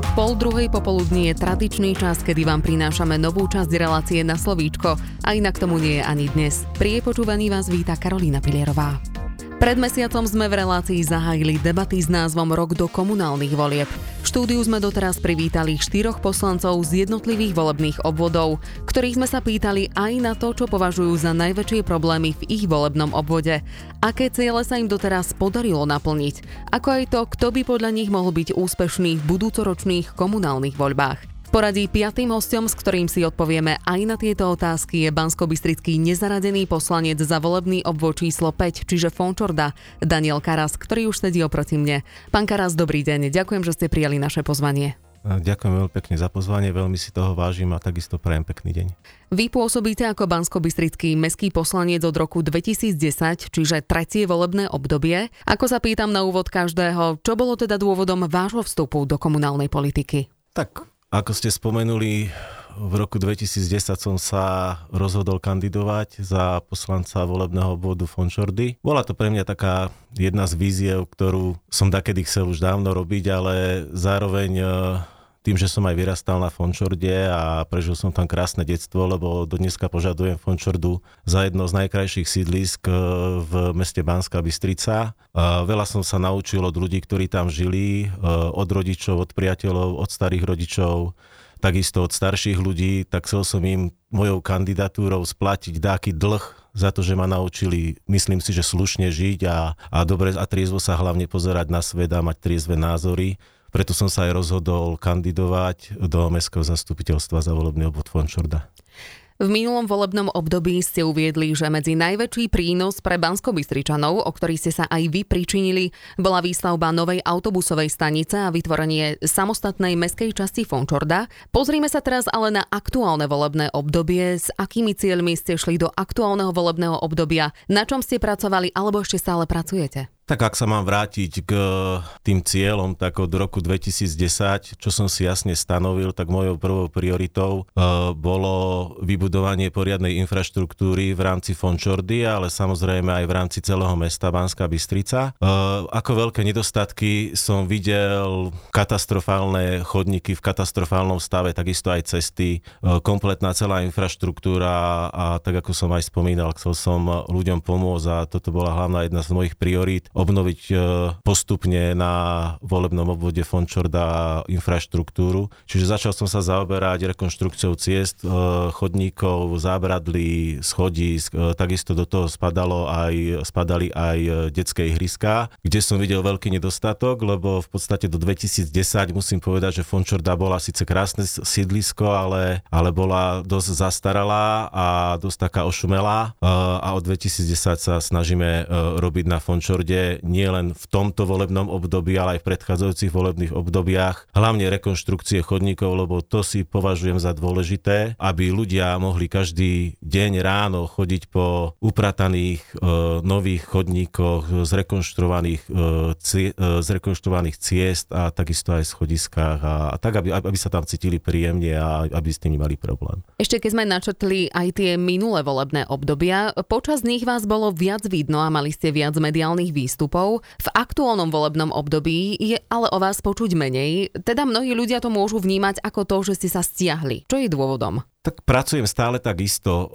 piatok, pol druhej popoludní je tradičný čas, kedy vám prinášame novú časť relácie na slovíčko a inak tomu nie je ani dnes. Pri počúvaní vás víta Karolína Pilierová. Pred mesiacom sme v relácii zahájili debaty s názvom Rok do komunálnych volieb. V štúdiu sme doteraz privítali štyroch poslancov z jednotlivých volebných obvodov, ktorých sme sa pýtali aj na to, čo považujú za najväčšie problémy v ich volebnom obvode. Aké ciele sa im doteraz podarilo naplniť, ako aj to, kto by podľa nich mohol byť úspešný v budúcoročných komunálnych voľbách poradí piatým hostom, s ktorým si odpovieme aj na tieto otázky, je bansko nezaradený poslanec za volebný obvod číslo 5, čiže Fončorda, Daniel Karas, ktorý už sedí oproti mne. Pán Karas, dobrý deň, ďakujem, že ste prijali naše pozvanie. Ďakujem veľmi pekne za pozvanie, veľmi si toho vážim a takisto prajem pekný deň. Vy pôsobíte ako bansko meský poslanec od roku 2010, čiže tretie volebné obdobie. Ako sa pýtam na úvod každého, čo bolo teda dôvodom vášho vstupu do komunálnej politiky? Tak ako ste spomenuli, v roku 2010 som sa rozhodol kandidovať za poslanca volebného obvodu Fončordy. Bola to pre mňa taká jedna z víziev, ktorú som takedy chcel už dávno robiť, ale zároveň e, tým, že som aj vyrastal na Fončorde a prežil som tam krásne detstvo, lebo do dneska požadujem Fončordu za jedno z najkrajších sídlisk eh, v meste Banská Bystrica. Veľa som sa naučil od ľudí, ktorí tam žili, eh, od rodičov, od priateľov, od starých rodičov, takisto od starších ľudí, tak chcel som im mojou kandidatúrou splatiť dáky dlh za to, že ma naučili, myslím si, že slušne žiť a, a dobre a triezvo sa hlavne pozerať na svet a mať triezve názory. Preto som sa aj rozhodol kandidovať do Mestského zastupiteľstva za volebný obvod Fončorda. V minulom volebnom období ste uviedli, že medzi najväčší prínos pre bansko o ktorý ste sa aj vy pričinili, bola výstavba novej autobusovej stanice a vytvorenie samostatnej meskej časti Fončorda. Pozrime sa teraz ale na aktuálne volebné obdobie. S akými cieľmi ste šli do aktuálneho volebného obdobia? Na čom ste pracovali alebo ešte stále pracujete? Tak ak sa mám vrátiť k tým cieľom, tak od roku 2010, čo som si jasne stanovil, tak mojou prvou prioritou uh, bolo vybudovanie poriadnej infraštruktúry v rámci Fončordy, ale samozrejme aj v rámci celého mesta Banská Bystrica. Uh, ako veľké nedostatky som videl katastrofálne chodníky v katastrofálnom stave, takisto aj cesty, kompletná celá infraštruktúra a tak ako som aj spomínal, chcel som ľuďom pomôcť a toto bola hlavná jedna z mojich priorít obnoviť e, postupne na volebnom obvode Fončorda infraštruktúru. Čiže začal som sa zaoberať rekonštrukciou ciest, e, chodníkov, zábradlí, schodísk. E, takisto do toho spadalo aj, spadali aj detské ihriská, kde som videl veľký nedostatok, lebo v podstate do 2010 musím povedať, že Fončorda bola síce krásne sídlisko, ale, ale bola dosť zastaralá a dosť taká ošumelá a od 2010 sa snažíme robiť na Fončorde nie len v tomto volebnom období, ale aj v predchádzajúcich volebných obdobiach, hlavne rekonštrukcie chodníkov, lebo to si považujem za dôležité, aby ľudia mohli každý deň ráno chodiť po uprataných e, nových chodníkoch, zrekonštruovaných, e, cie, e, zrekonštruovaných ciest a takisto aj schodiskách a, a tak, aby, aby sa tam cítili príjemne a aby s tým mali problém. Ešte keď sme načetli aj tie minulé volebné obdobia, počas nich vás bolo viac vidno a mali ste viac mediálnych výstupov výstupov. V aktuálnom volebnom období je ale o vás počuť menej, teda mnohí ľudia to môžu vnímať ako to, že ste sa stiahli. Čo je dôvodom? Tak pracujem stále tak isto,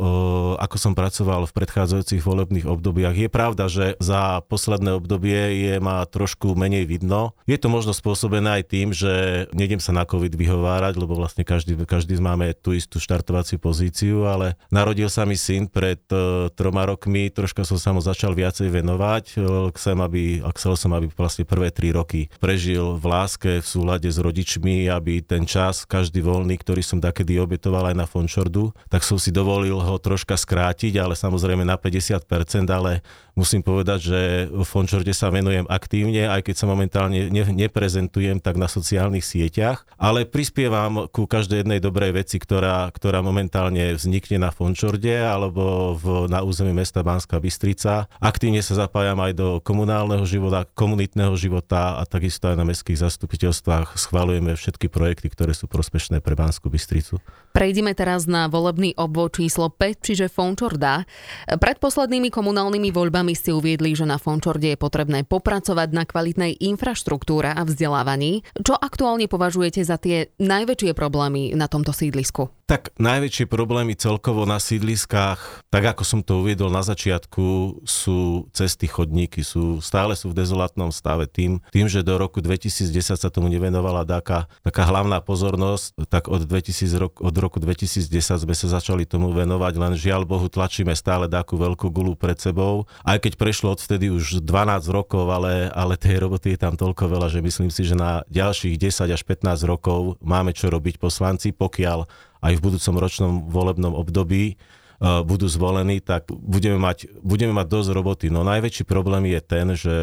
ako som pracoval v predchádzajúcich volebných obdobiach. Je pravda, že za posledné obdobie je ma trošku menej vidno. Je to možno spôsobené aj tým, že nejdem sa na COVID vyhovárať, lebo vlastne každý, každý máme tú istú štartovaciu pozíciu, ale narodil sa mi syn pred uh, troma rokmi, troška som sa mu začal viacej venovať. Chcem, aby, chcel som, aby vlastne prvé tri roky prežil v láske, v súlade s rodičmi, aby ten čas, každý voľný, ktorý som takedy obetoval aj na Fonšordu, tak som si dovolil ho troška skrátiť, ale samozrejme na 50%, ale musím povedať, že v Fončorde sa venujem aktívne, aj keď sa momentálne ne, neprezentujem tak na sociálnych sieťach, ale prispievam ku každej jednej dobrej veci, ktorá, ktorá momentálne vznikne na Fončorde alebo v, na území mesta Banská Bystrica. Aktívne sa zapájam aj do komunálneho života, komunitného života a takisto aj na mestských zastupiteľstvách schvalujeme všetky projekty, ktoré sú prospešné pre Banskú Bystricu. Prejdime teraz teraz na volebný obvod číslo 5, čiže Fončorda. Pred poslednými komunálnymi voľbami ste uviedli, že na Fončorde je potrebné popracovať na kvalitnej infraštruktúre a vzdelávaní. Čo aktuálne považujete za tie najväčšie problémy na tomto sídlisku? Tak najväčšie problémy celkovo na sídliskách, tak ako som to uviedol na začiatku, sú cesty, chodníky, sú, stále sú v dezolátnom stave tým, tým, že do roku 2010 sa tomu nevenovala taká, taká hlavná pozornosť, tak od, 2000 rok, od roku 2010 sme sa začali tomu venovať, len žiaľ Bohu tlačíme stále takú veľkú gulu pred sebou, aj keď prešlo odvtedy už 12 rokov, ale, ale tej roboty je tam toľko veľa, že myslím si, že na ďalších 10 až 15 rokov máme čo robiť poslanci, pokiaľ aj v budúcom ročnom volebnom období budú zvolení, tak budeme mať, budeme mať dosť roboty. No najväčší problém je ten, že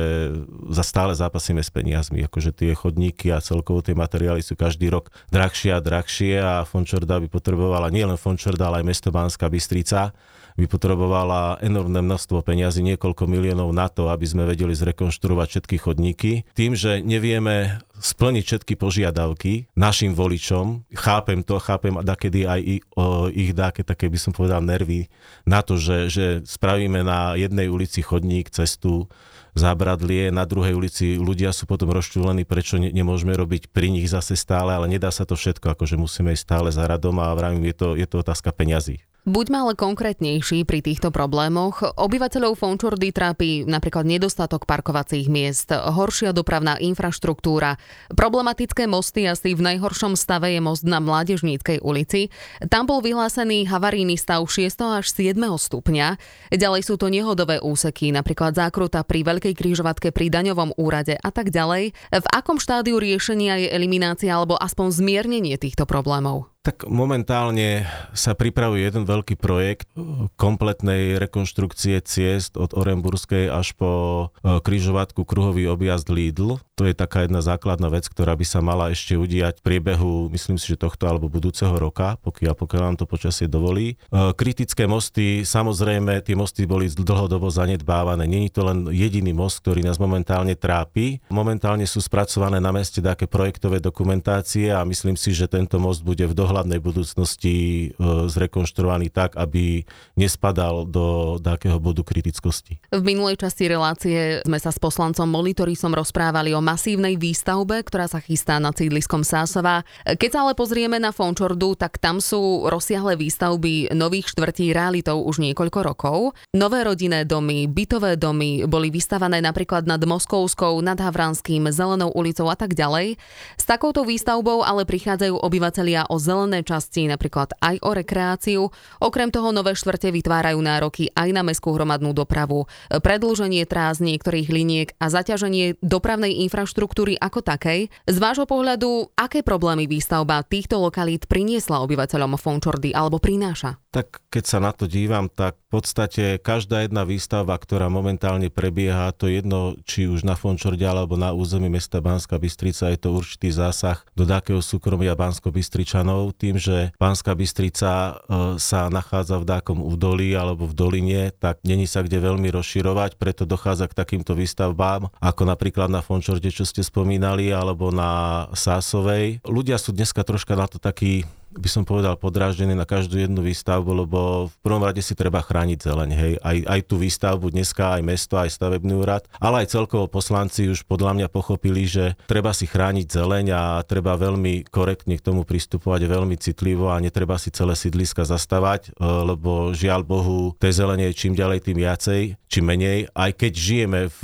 za stále zápasíme s peniazmi, akože tie chodníky a celkovo tie materiály sú každý rok drahšie a drahšie a Fončorda by potrebovala nielen Fončorda, ale aj mesto Banská Bystrica by potrebovala enormné množstvo peňazí, niekoľko miliónov na to, aby sme vedeli zrekonštruovať všetky chodníky. Tým, že nevieme splniť všetky požiadavky našim voličom. Chápem to, chápem a kedy aj ich, ich dáke také by som povedal nervy na to, že, že spravíme na jednej ulici chodník, cestu, zábradlie, na druhej ulici ľudia sú potom rozčúlení, prečo ne, nemôžeme robiť pri nich zase stále, ale nedá sa to všetko, akože musíme ísť stále za radom a vravím, je to, je to otázka peňazí. Buďme ale konkrétnejší pri týchto problémoch. Obyvateľov Fončordy trápi napríklad nedostatok parkovacích miest, horšia dopravná infraštruktúra, problematické mosty, asi v najhoršom stave je most na Mládežníckej ulici. Tam bol vyhlásený havarijný stav 6. až 7. stupňa. Ďalej sú to nehodové úseky, napríklad zákruta pri Veľkej križovatke pri daňovom úrade a tak ďalej. V akom štádiu riešenia je eliminácia alebo aspoň zmiernenie týchto problémov? Tak momentálne sa pripravuje jeden veľký projekt kompletnej rekonštrukcie ciest od Orenburskej až po e, križovatku kruhový objazd Lidl. To je taká jedna základná vec, ktorá by sa mala ešte udiať v priebehu, myslím si, že tohto alebo budúceho roka, pokiaľ, pokiaľ nám to počasie dovolí. E, kritické mosty, samozrejme, tie mosty boli dlhodobo zanedbávané. Není to len jediný most, ktorý nás momentálne trápi. Momentálne sú spracované na meste také projektové dokumentácie a myslím si, že tento most bude v dohľadu dohľadnej budúcnosti e, zrekonštruovaný tak, aby nespadal do takého bodu kritickosti. V minulej časti relácie sme sa s poslancom Monitorisom rozprávali o masívnej výstavbe, ktorá sa chystá na sídliskom Sásova. Keď sa ale pozrieme na Fončordu, tak tam sú rozsiahle výstavby nových štvrtí realitou už niekoľko rokov. Nové rodinné domy, bytové domy boli vystavané napríklad nad Moskovskou, nad Havranským, Zelenou ulicou a tak ďalej. S takouto výstavbou ale prichádzajú obyvatelia o zelené zelené časti, napríklad aj o rekreáciu. Okrem toho nové štvrte vytvárajú nároky aj na mestskú hromadnú dopravu, predlženie trás niektorých liniek a zaťaženie dopravnej infraštruktúry ako takej. Z vášho pohľadu, aké problémy výstavba týchto lokalít priniesla obyvateľom Fončordy alebo prináša? Tak keď sa na to dívam, tak v podstate každá jedna výstava, ktorá momentálne prebieha, to jedno, či už na Fončorde alebo na území mesta Banská Bystrica, je to určitý zásah do takého súkromia Bansko-Bystričanov, tým, že Banská Bystrica e, sa nachádza v dákom údolí alebo v doline, tak není sa kde veľmi rozširovať, preto dochádza k takýmto výstavbám, ako napríklad na Fončorde, čo ste spomínali, alebo na Sásovej. Ľudia sú dneska troška na to takí by som povedal, podráždený na každú jednu výstavbu, lebo v prvom rade si treba chrániť zeleň. Hej. Aj, aj tú výstavbu dneska, aj mesto, aj stavebný úrad, ale aj celkovo poslanci už podľa mňa pochopili, že treba si chrániť zeleň a treba veľmi korektne k tomu pristupovať, veľmi citlivo a netreba si celé sídliska zastavať, e, lebo žiaľ Bohu, tej zelenie je čím ďalej tým viacej, či menej. Aj keď žijeme v,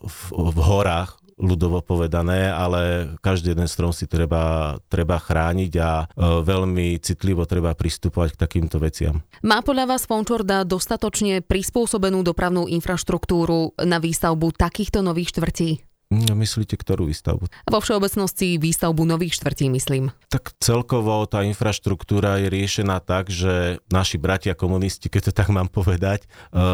v, v horách, ľudovo povedané, ale každý jeden strom si treba, treba chrániť a e, veľmi citlivo treba pristupovať k takýmto veciam. Má podľa vás Fončorda dostatočne prispôsobenú dopravnú infraštruktúru na výstavbu takýchto nových štvrtí? No, myslíte, ktorú výstavbu? Vo všeobecnosti výstavbu nových štvrtí, myslím. Tak celkovo tá infraštruktúra je riešená tak, že naši bratia komunisti, keď to tak mám povedať, e,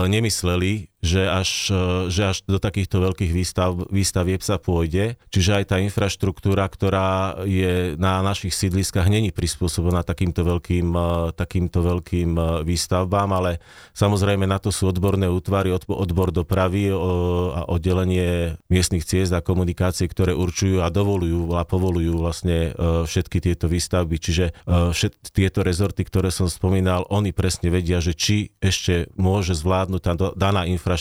nemysleli, že až, že až do takýchto veľkých výstav, výstavieb sa pôjde. Čiže aj tá infraštruktúra, ktorá je na našich sídliskách, není prispôsobená takýmto veľkým, takýmto veľkým výstavbám, ale samozrejme na to sú odborné útvary, odbor dopravy a oddelenie miestnych ciest a komunikácie, ktoré určujú a dovolujú a povolujú vlastne všetky tieto výstavby. Čiže všet, tieto rezorty, ktoré som spomínal, oni presne vedia, že či ešte môže zvládnuť tá daná infraštruktúra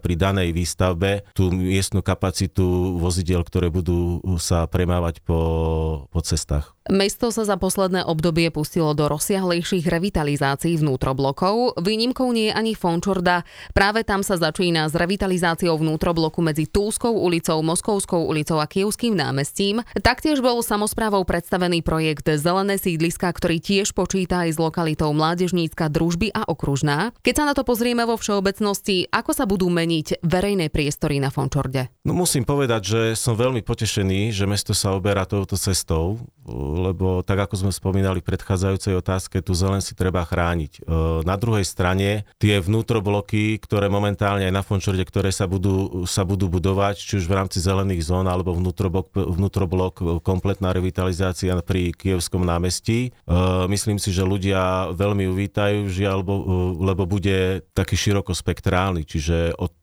pri danej výstavbe tú miestnu kapacitu vozidel, ktoré budú sa premávať po, po cestách. Mesto sa za posledné obdobie pustilo do rozsiahlejších revitalizácií vnútroblokov. Výnimkou nie je ani Fončorda. Práve tam sa začína s revitalizáciou vnútrobloku medzi Túskou ulicou, Moskovskou ulicou a Kievským námestím. Taktiež bol samozprávou predstavený projekt Zelené sídliska, ktorý tiež počíta aj s lokalitou Mládežnícka, Družby a Okružná. Keď sa na to pozrieme vo všeobecnosti, ako sa budú meniť verejné priestory na Fončorde? No musím povedať, že som veľmi potešený, že mesto sa oberá touto cestou lebo tak ako sme spomínali v predchádzajúcej otázke, tu zelen si treba chrániť. E, na druhej strane tie vnútrobloky, ktoré momentálne aj na Fončorde, ktoré sa budú, sa budú budovať, či už v rámci zelených zón alebo vnútroblok, vnútroblok kompletná revitalizácia pri Kievskom námestí. E, myslím si, že ľudia veľmi uvítajú, žiaľ, lebo, bude taký širokospektrálny, čiže od,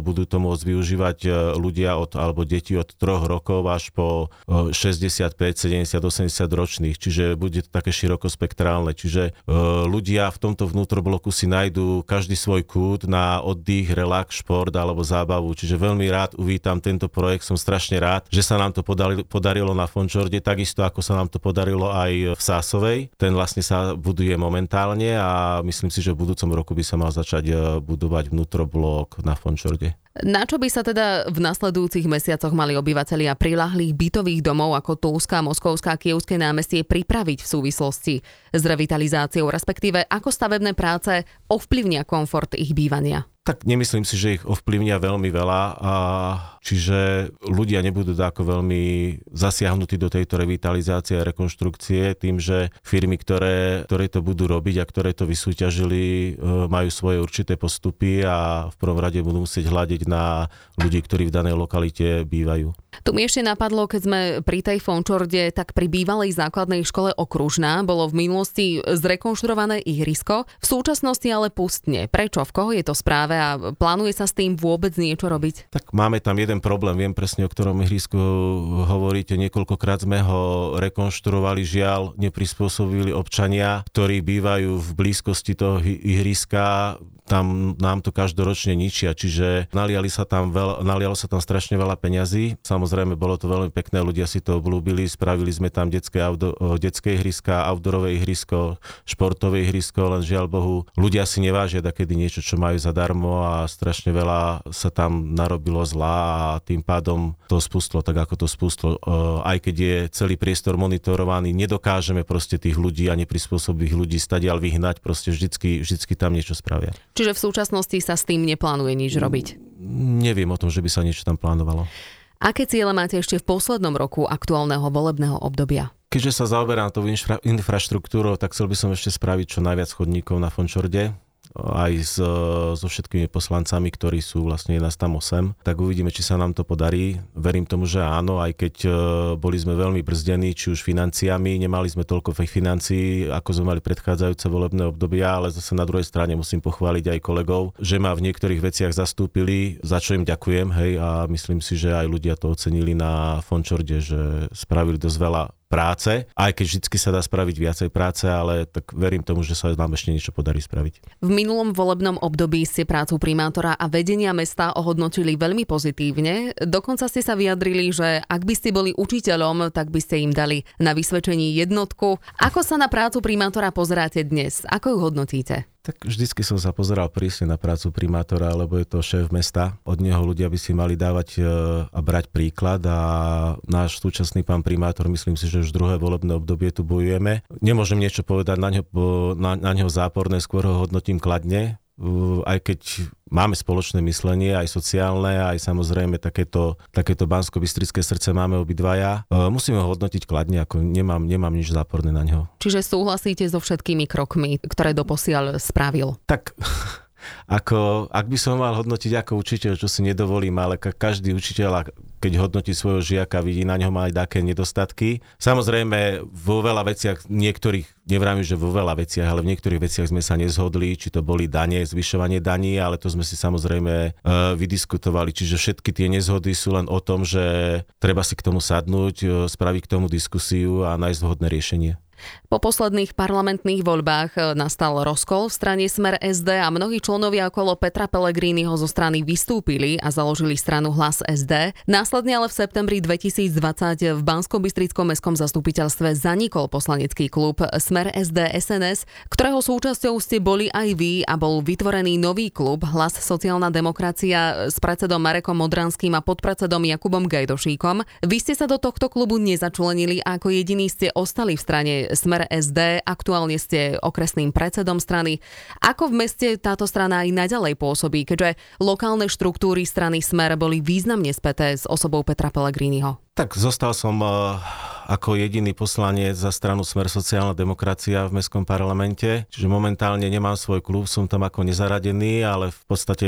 budú to môcť využívať ľudia od, alebo deti od 3 rokov až po 65, 70, 80 ročných, čiže bude to také širokospektrálne. Čiže e, ľudia v tomto vnútrobloku si nájdú každý svoj kút na oddych, relax, šport alebo zábavu. Čiže veľmi rád uvítam tento projekt, som strašne rád, že sa nám to podarilo, na Fončorde, takisto ako sa nám to podarilo aj v Sásovej. Ten vlastne sa buduje momentálne a myslím si, že v budúcom roku by sa mal začať e, budovať vnútroblok na Fončorde. Na čo by sa teda v nasledujúcich mesiacoch mali obyvateľia prilahlých bytových domov ako Túska, Moskovská, Kievské námestie pripraviť v súvislosti s revitalizáciou, respektíve ako stavebné práce ovplyvnia komfort ich bývania? Tak nemyslím si, že ich ovplyvnia veľmi veľa, a čiže ľudia nebudú ako veľmi zasiahnutí do tejto revitalizácie a rekonštrukcie tým, že firmy, ktoré, ktoré to budú robiť a ktoré to vysúťažili, e, majú svoje určité postupy a v prvom rade budú musieť hľadiť na ľudí, ktorí v danej lokalite bývajú. Tu mi ešte napadlo, keď sme pri tej Fončorde, tak pri bývalej základnej škole Okružná bolo v minulosti zrekonštruované ihrisko, v súčasnosti ale pustne. Prečo? V koho je to správe a plánuje sa s tým vôbec niečo robiť? Tak máme tam jeden problém, viem presne, o ktorom ihrisku hovoríte. Niekoľkokrát sme ho rekonštruovali, žiaľ, neprispôsobili občania, ktorí bývajú v blízkosti toho ihriska tam nám to každoročne ničia, čiže naliali sa tam veľ, nalialo sa tam strašne veľa peňazí. Samozrejme, bolo to veľmi pekné, ľudia si to obľúbili, spravili sme tam detské, auto, detské ihriska, outdoorové ihrisko, športové ihrisko, len žiaľ Bohu, ľudia si nevážia takedy niečo, čo majú zadarmo a strašne veľa sa tam narobilo zla a tým pádom to spustlo tak, ako to spustlo. Aj keď je celý priestor monitorovaný, nedokážeme proste tých ľudí a neprispôsobých ľudí stadiaľ vyhnať, proste vždycky, vždycky tam niečo spravia. Čiže v súčasnosti sa s tým neplánuje nič robiť? Neviem o tom, že by sa niečo tam plánovalo. Aké ciele máte ešte v poslednom roku aktuálneho volebného obdobia? Keďže sa zaoberám tou infra- infraštruktúrou, tak chcel by som ešte spraviť čo najviac chodníkov na Fončorde aj s, so všetkými poslancami, ktorí sú vlastne nás tam 8, tak uvidíme, či sa nám to podarí. Verím tomu, že áno, aj keď e, boli sme veľmi brzdení, či už financiami, nemali sme toľko financií, ako sme mali predchádzajúce volebné obdobia, ale zase na druhej strane musím pochváliť aj kolegov, že ma v niektorých veciach zastúpili, za čo im ďakujem, hej, a myslím si, že aj ľudia to ocenili na Fončorde, že spravili dosť veľa práce, aj keď vždy sa dá spraviť viacej práce, ale tak verím tomu, že sa nám ešte niečo podarí spraviť. V minulom volebnom období ste prácu primátora a vedenia mesta ohodnotili veľmi pozitívne. Dokonca ste sa vyjadrili, že ak by ste boli učiteľom, tak by ste im dali na vysvedčení jednotku. Ako sa na prácu primátora pozeráte dnes? Ako ju hodnotíte? Tak vždycky som sa pozeral prísne na prácu primátora, lebo je to šéf mesta. Od neho ľudia by si mali dávať e, a brať príklad a náš súčasný pán primátor, myslím si, že už druhé volebné obdobie tu bojujeme. Nemôžem niečo povedať na ňo, na, na ňo záporné, skôr ho hodnotím kladne, aj keď máme spoločné myslenie, aj sociálne, aj samozrejme takéto, takéto bansko srdce máme obidvaja. E, musíme ho hodnotiť kladne, ako nemám, nemám nič záporné na ňo. Čiže súhlasíte so všetkými krokmi, ktoré doposiaľ spravil? Tak ako, ak by som mal hodnotiť ako učiteľ, čo si nedovolím, ale každý učiteľ, keď hodnotí svojho žiaka, vidí na ňom aj také nedostatky. Samozrejme, vo veľa veciach, niektorých, nevrám, že vo veľa veciach, ale v niektorých veciach sme sa nezhodli, či to boli dane, zvyšovanie daní, ale to sme si samozrejme uh, vydiskutovali. Čiže všetky tie nezhody sú len o tom, že treba si k tomu sadnúť, uh, spraviť k tomu diskusiu a nájsť vhodné riešenie. Po posledných parlamentných voľbách e, nastal rozkol v strane Smer SD a mnohí členovia okolo Petra Pellegriniho zo strany vystúpili a založili stranu Hlas SD. Následne ale v septembri 2020 v bansko bystrickom mestskom zastupiteľstve zanikol poslanecký klub Smer SD SNS, ktorého súčasťou ste boli aj vy a bol vytvorený nový klub Hlas sociálna demokracia s predsedom Marekom Modranským a podpredsedom Jakubom Gajdošíkom. Vy ste sa do tohto klubu nezačlenili a ako jediní ste ostali v strane Smer SD, aktuálne ste okresným predsedom strany. Ako v meste táto strana aj naďalej pôsobí, keďže lokálne štruktúry strany Smer boli významne späté s osobou Petra Pellegriniho? Tak zostal som uh ako jediný poslanec za stranu Smer sociálna demokracia v Mestskom parlamente. Čiže momentálne nemám svoj klub, som tam ako nezaradený, ale v podstate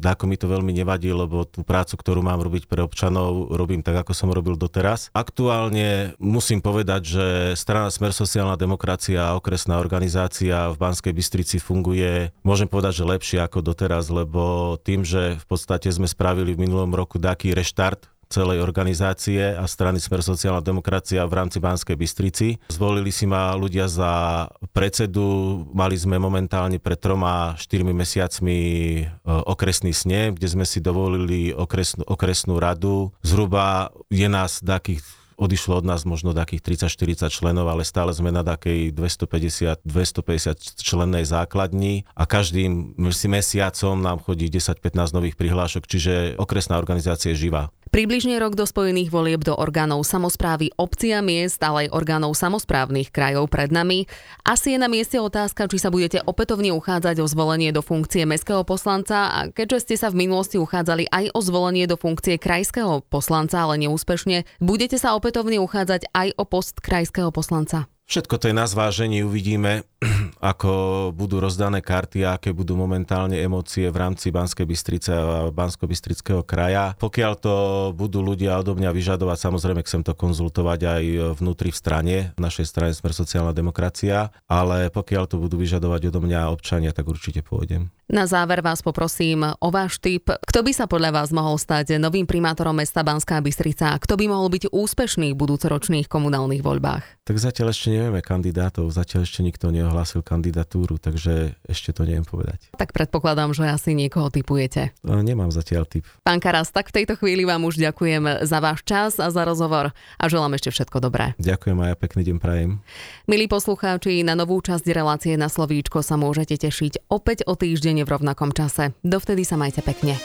ako mi to veľmi nevadí, lebo tú prácu, ktorú mám robiť pre občanov, robím tak, ako som robil doteraz. Aktuálne musím povedať, že strana Smer sociálna demokracia a okresná organizácia v Banskej Bystrici funguje, môžem povedať, že lepšie ako doteraz, lebo tým, že v podstate sme spravili v minulom roku taký reštart celej organizácie a strany Smer sociálna demokracia v rámci Banskej Bystrici. Zvolili si ma ľudia za predsedu, mali sme momentálne pred troma, štyrmi mesiacmi e, okresný sne, kde sme si dovolili okresnú, okresnú radu. Zhruba je nás takých odišlo od nás možno takých 30-40 členov, ale stále sme na takej 250-250 člennej základni a každým mesiacom nám chodí 10-15 nových prihlášok, čiže okresná organizácia je živá. Približne rok do spojených volieb do orgánov samozprávy obci a miest, ale aj orgánov samozprávnych krajov pred nami. Asi je na mieste otázka, či sa budete opätovne uchádzať o zvolenie do funkcie mestského poslanca a keďže ste sa v minulosti uchádzali aj o zvolenie do funkcie krajského poslanca, ale neúspešne, budete sa opätovne uchádzať aj o post krajského poslanca. Všetko to je na zvážení, uvidíme, ako budú rozdané karty a aké budú momentálne emócie v rámci Banskej Bystrice a Bansko-Bystrického kraja. Pokiaľ to budú ľudia odo mňa vyžadovať, samozrejme chcem to konzultovať aj vnútri v strane, v našej strane Smer sociálna demokracia, ale pokiaľ to budú vyžadovať odo mňa občania, tak určite pôjdem. Na záver vás poprosím o váš tip. Kto by sa podľa vás mohol stať novým primátorom mesta Banská Bystrica? Kto by mohol byť úspešný v budúcoročných komunálnych voľbách? Tak zatiaľ ešte nevieme kandidátov, zatiaľ ešte nikto neohlásil kandidatúru, takže ešte to neviem povedať. Tak predpokladám, že asi niekoho typujete. Nemám zatiaľ typ. Pán Karas, tak v tejto chvíli vám už ďakujem za váš čas a za rozhovor a želám ešte všetko dobré. Ďakujem a ja pekný deň prajem. Milí poslucháči, na novú časť relácie na slovíčko sa môžete tešiť opäť o týždeň v rovnakom čase. Dovtedy sa majte pekne.